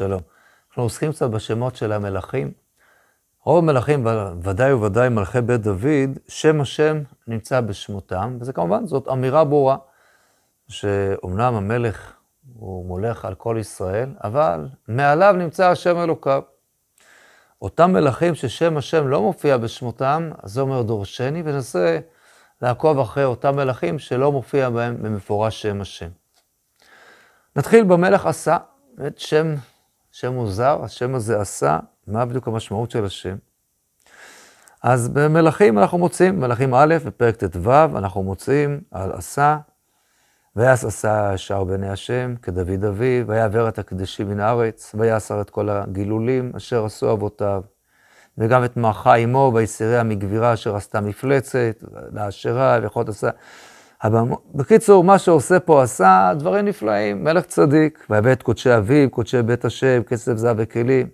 שלום. אנחנו עוסקים קצת בשמות של המלכים. רוב המלכים, ודאי וודאי מלכי בית דוד, שם השם נמצא בשמותם, וזה כמובן, זאת אמירה ברורה, שאומנם המלך הוא מולך על כל ישראל, אבל מעליו נמצא השם אלוקיו. אותם מלכים ששם השם לא מופיע בשמותם, זה אומר דורשני, וננסה לעקוב אחרי אותם מלכים שלא מופיע בהם במפורש שם השם. נתחיל במלך עשה, באמת שם, שם מוזר, השם הזה עשה, מה בדיוק המשמעות של השם? אז במלכים אנחנו מוצאים, מלכים א', בפרק ט"ו, אנחנו מוצאים על עשה, ויעש עשה שער בעיני השם, כדוד אביו, ויעבר את הקדשים מן הארץ, ויעשר את כל הגילולים אשר עשו אבותיו, וגם את מעכה אמו, ויסיריה מגבירה אשר עשתה מפלצת, לאשרה, ויכולת עשה. בקיצור, מה שעושה פה עשה דברים נפלאים, מלך צדיק, ויבא את קודשי אביו, קודשי בית השם, כסף זהב וכלים.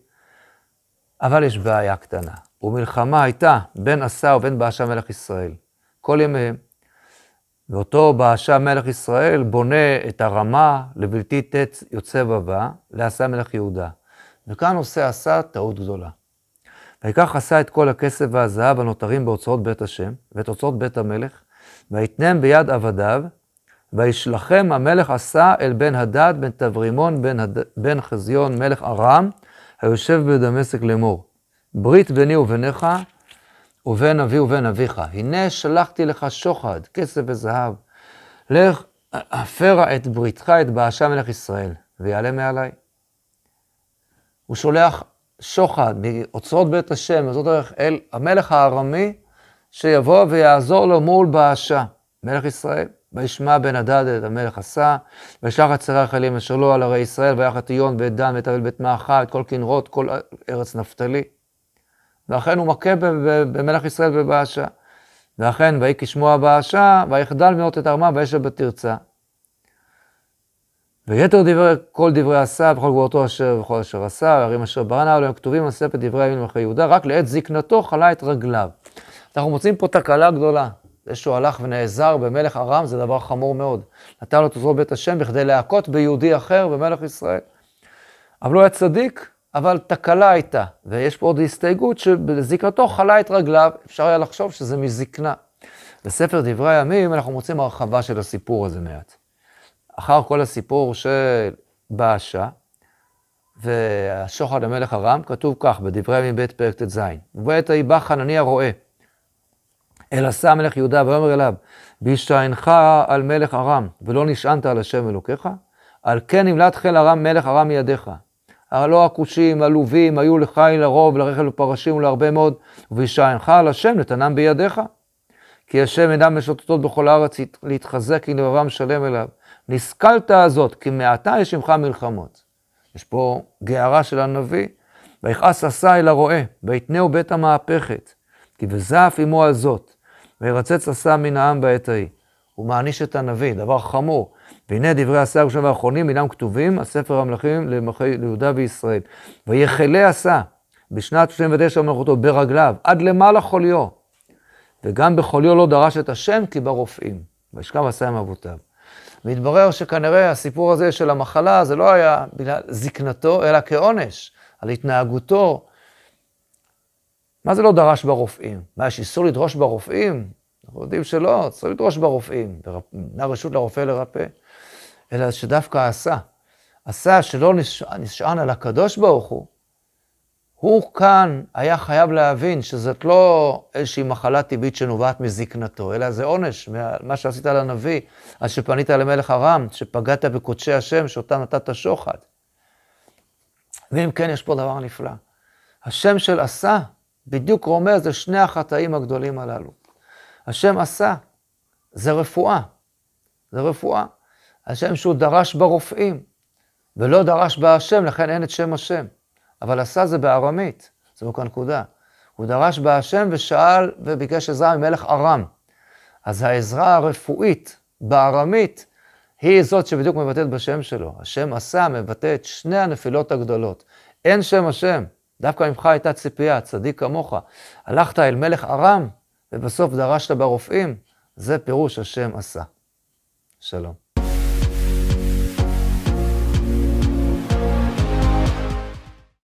אבל יש בעיה קטנה, ומלחמה הייתה בין עשה ובין באשה מלך ישראל, כל ימיהם. ואותו באשה מלך ישראל בונה את הרמה לבלתי תת יוצא בבא, לעשה מלך יהודה. וכאן עושה עשה טעות גדולה. ויקח עשה את כל הכסף והזהב הנותרים באוצרות בית השם, ואת אוצרות בית המלך, ויתנם ביד עבדיו, וישלחם המלך עשה אל בן הדד, בן תברימון, בן, הד... בן חזיון, מלך ארם, היושב בדמשק לאמור. ברית ביני וביניך, ובין אבי ובין אביך. הנה שלחתי לך שוחד, כסף וזהב. לך, הפרה את בריתך, את באשה מלך ישראל, ויעלה מעליי. הוא שולח שוחד מאוצרות בית השם, זאת דרך אל המלך הארמי, שיבוא ויעזור לו מול באשה, מלך ישראל. וישמע בן הדד את המלך עשה, וישלח את שרי החיילים אשר לו על ערי ישראל, ויחד את עיון ואת דן ואת אבל בית מעכה, את כל כנרות, כל ארץ נפתלי. ואכן הוא מכה במלך ישראל בבאשה. ואכן, ויהי כשמוע באשה, ויחדל מאוד את ארמה, וישב בתרצה. ויתר דברי, כל דברי עשה, וכל גבורתו אשר וכל אשר עשה, והערים אשר ברנה, עליהם כתובים על ספר דברי הימים למלכי יהודה, רק לעת זקנתו חלה את רגליו. אנחנו מוצאים פה תקלה גדולה. זה שהוא הלך ונעזר במלך ארם זה דבר חמור מאוד. נתן לו את עוזרו בית השם בכדי להכות ביהודי אחר במלך ישראל. אבל הוא היה צדיק, אבל תקלה הייתה. ויש פה עוד הסתייגות שבזקנתו חלה את רגליו, אפשר היה לחשוב שזה מזקנה. בספר דברי הימים אנחנו מוצאים הרחבה של הסיפור הזה מעט. אחר כל הסיפור של באשה והשוחד המלך ארם, כתוב כך בדברי הימים ב' פרק ט"ז: ובעת ההיא בא חנניה רועה אל עשה מלך יהודה ויאמר אליו, בהשתענך על מלך ארם, ולא נשענת על השם אלוקיך, על כן נמלט חיל ארם מלך ארם מידיך. הלא הכושים, עלובים, היו לחיל לרוב, לרכב לפרשים ולהרבה מאוד, ובהשתענך על השם נתנם בידיך. כי השם אינם משוטטות בכל הארץ להתחזק, כי לבבם שלם אליו. נסכלת הזאת, כי מעתה יש עמך מלחמות. יש פה גערה של הנביא, ויכעס עשה אל הרועה, ויתנהו בית המהפכת, כי וזעף עמו על זאת, וירצץ עשה מן העם בעת ההיא. הוא מעניש את הנביא, דבר חמור. והנה דברי עשה הראשון והאחרונים, אינם כתובים, הספר המלכים למלכי ליהודה וישראל. ויחלה עשה, בשנת 39 מלכותו, ברגליו, עד למעלה חוליו. וגם בחוליו לא דרש את השם, כי ברופאים. וישכב עשה עם אבותיו. והתברר שכנראה הסיפור הזה של המחלה, זה לא היה בגלל זקנתו, אלא כעונש על התנהגותו מה זה לא דרש ברופאים? מה, יש איסור לדרוש ברופאים? אנחנו יודעים שלא, צריך לדרוש ברופאים. ניתנה רשות לרופא לרפא. אלא שדווקא עשה. עשה שלא נשען על הקדוש ברוך הוא. הוא כאן היה חייב להבין שזאת לא איזושהי מחלה טבעית שנובעת מזקנתו, אלא זה עונש, מה שעשית לנביא, אז שפנית למלך ארם, שפגעת בקודשי השם, שאותם נתת שוחד. ואם כן, יש פה דבר נפלא. השם של עשה בדיוק רומז לשני החטאים הגדולים הללו. השם עשה, זה רפואה, זה רפואה. השם שהוא דרש ברופאים, ולא דרש בהשם, לכן אין את שם השם. אבל עשה זה בארמית, זו הנקודה. הוא דרש בהשם ושאל וביקש עזרה ממלך ארם. אז העזרה הרפואית בארמית היא זאת שבדיוק מבטאת בשם שלו. השם עשה מבטא את שני הנפילות הגדולות. אין שם השם, דווקא ממך הייתה ציפייה, צדיק כמוך. הלכת אל מלך ארם, ובסוף דרשת ברופאים, זה פירוש השם עשה. שלום.